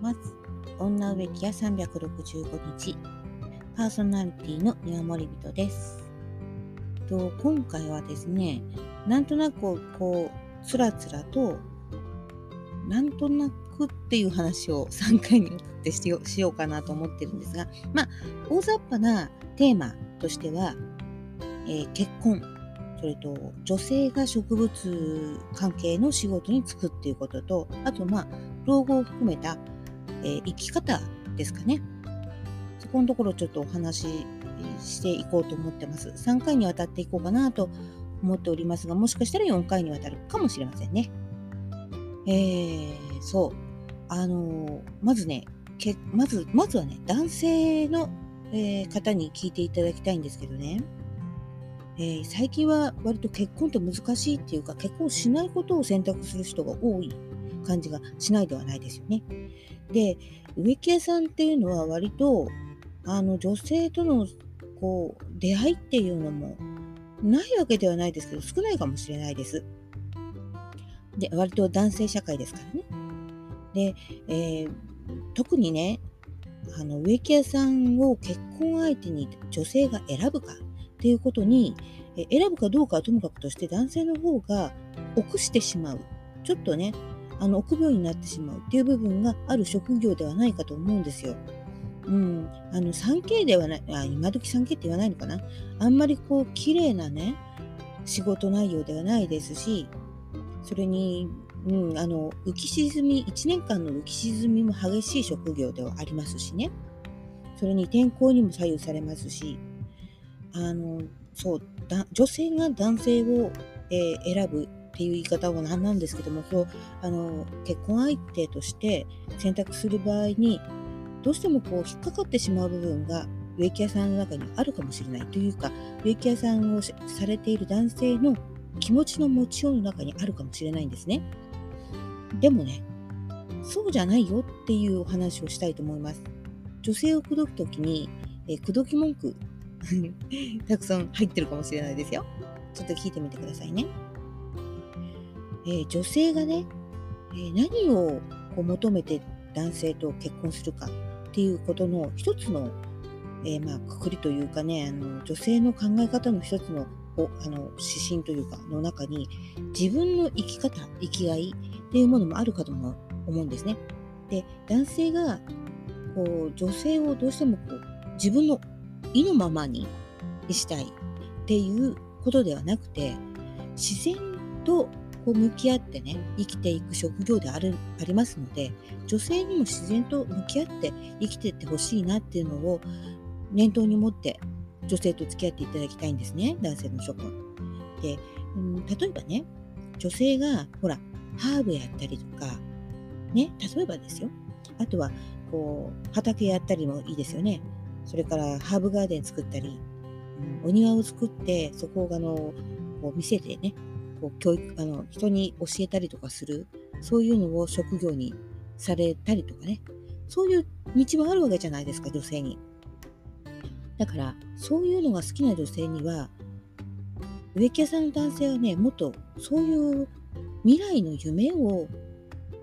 ます。女植木屋365日、パーソナリティの宮森人です。と今回はですね、なんとなくこう、つらつらと、なんとなくっていう話を3回にわたってしよしようかなと思ってるんですが、まあ、大雑把なテーマとしては、えー、結婚、それと女性が植物関係の仕事に就くっていうことと、あとまあ、老後を含めた、え、生き方ですかね。そこのところちょっとお話ししていこうと思ってます。3回にわたっていこうかなと思っておりますが、もしかしたら4回にわたるかもしれませんね。えー、そう。あの、まずね、けまず、まずはね、男性の、えー、方に聞いていただきたいんですけどね。えー、最近は割と結婚って難しいっていうか結婚しないことを選択する人が多い感じがしないではないですよね。で植木屋さんっていうのは割とあの女性とのこう出会いっていうのもないわけではないですけど少ないかもしれないです。で割と男性社会ですからね。で、えー、特にねあの植木屋さんを結婚相手に女性が選ぶかっていうことに、選ぶかどうかはともかくとして男性の方が臆してしまう。ちょっとね、あの臆病になってしまうっていう部分がある職業ではないかと思うんですよ。うん、あの 3K ではない、あ今時 3K って言わないのかな？あんまりこう綺麗なね、仕事内容ではないですし、それに、うん、あの浮き沈み、1年間の浮き沈みも激しい職業ではありますしね。それに天候にも左右されますし、あのそうだ女性が男性を、えー、選ぶっていう言い方は何なんですけどもそうあの結婚相手として選択する場合にどうしてもこう引っかかってしまう部分が植木屋さんの中にあるかもしれないというか植木屋さんをされている男性の気持ちの持ちようの中にあるかもしれないんですね。でもねそうじゃないよっていうお話をしたいと思います。女性を口説くときに、えー、口説き文句 たくさん入ってるかもしれないですよ。ちょっと聞いてみてくださいね。えー、女性がね、えー、何をこう求めて男性と結婚するかっていうことの一つの、えー、まあ、くくりというかねあの女性の考え方の一つのおあの指針というかの中に自分の生き方生きがいっていうものもあるかとも思うんですね。で男性がこう女性をどうしてもこう自分の意のままにしたいっていうことではなくて自然とこう向き合ってね生きていく職業であるありますので女性にも自然と向き合って生きていってほしいなっていうのを念頭に持って女性と付き合っていただきたいんですね男性の諸君。で、うん、例えばね女性がほらハーブやったりとかね例えばですよあとはこう畑やったりもいいですよねそれからハーブガーデン作ったり、うん、お庭を作ってそこをあのこう見せてねこう教育あの人に教えたりとかするそういうのを職業にされたりとかね。そういう道もあるわけじゃないですか女性に。だからそういうのが好きな女性には植木屋さんの男性はねもっとそういう未来の夢を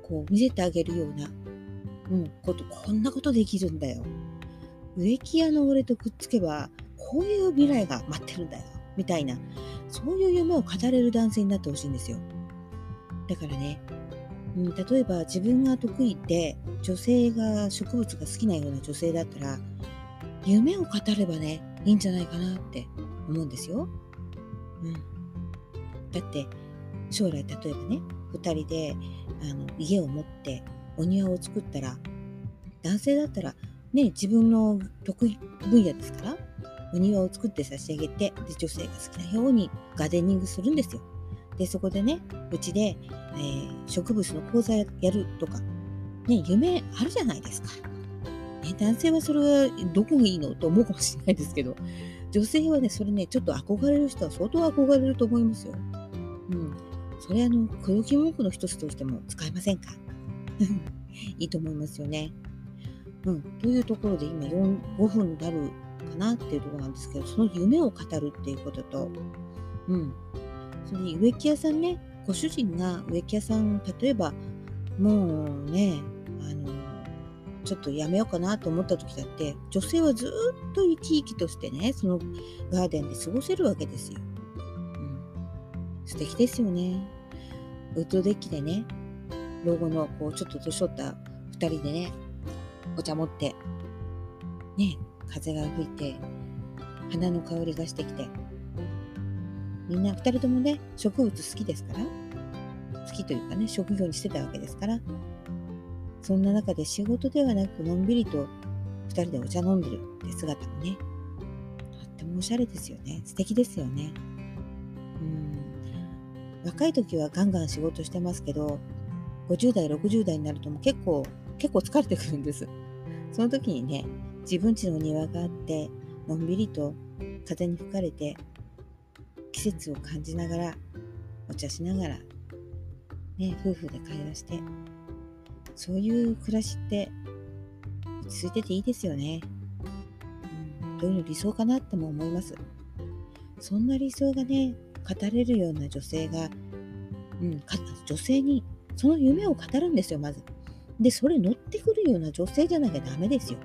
こう見せてあげるような、うん、ことこんなことできるんだよ。植木屋の俺とくっつけばこういう未来が待ってるんだよみたいな。そういう夢を語れる男性になってほしいんですよ。だからね、うん、例えば自分が得意で女性が植物が好きなような女性だったら夢を語ればねいいんじゃないかなって思うんですよ、うん、だって将来例えばね2人であの家を持ってお庭を作ったら男性だったらね、自分の得意分野ですから、お庭を作って差し上げて、で女性が好きなようにガーデニングするんですよ。で、そこでね、うちで、えー、植物の講座やるとか、ね、夢あるじゃないですか。ね、男性はそれはどこがいいのと思うかもしれないですけど、女性はね、それね、ちょっと憧れる人は相当憧れると思いますよ。うん。それあの、口説き文句の一つとしても使えませんか？いいと思いますよね。うん、というところで今4 5分になるかなっていうところなんですけどその夢を語るっていうことと、うん、それに植木屋さんねご主人が植木屋さん例えばもうねあのちょっとやめようかなと思った時だって女性はずっと生き生きとしてねそのガーデンで過ごせるわけですよ。うん、素敵ですよね。ウッドデッキでね老後のこうちょっと年取った2人でねお茶持ってね風が吹いて花の香りがしてきて。みんな2人ともね植物好きですから。好きというかね職業にしてたわけですから。そんな中で仕事ではなくのんびりと2人でお茶飲んでる。って姿もね。とってもおしゃれですよね。素敵ですよね。うん。若い時はガンガン仕事してますけど50代60代になるとも結構結構疲れてくるんです。その時にね自分家の庭があってのんびりと風に吹かれて季節を感じながらお茶しながらね夫婦で会話してそういう暮らしって落ち着いてていいですよね。うん、どういう理想かなっても思います。そんな理想がね、語れるような女性が、うん、女性にその夢を語るんですよ、まず。で、それ乗ってくるような女性じゃなきゃダメですよ。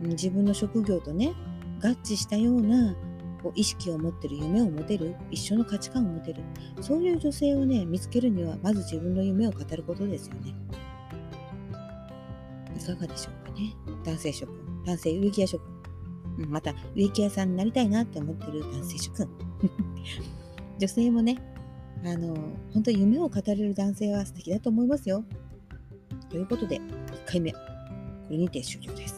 自分の職業とね、合致したようなこう意識を持ってる夢を持てる一緒の価値観を持てるそういう女性をね見つけるにはまず自分の夢を語ることですよね。いかがでしょうかね。男性諸君、男性植木屋諸君、また植木屋さんになりたいなって思ってる男性諸君。女性もね、あの、本当に夢を語れる男性は素敵だと思いますよ。ということで、1回目、これにて終了です。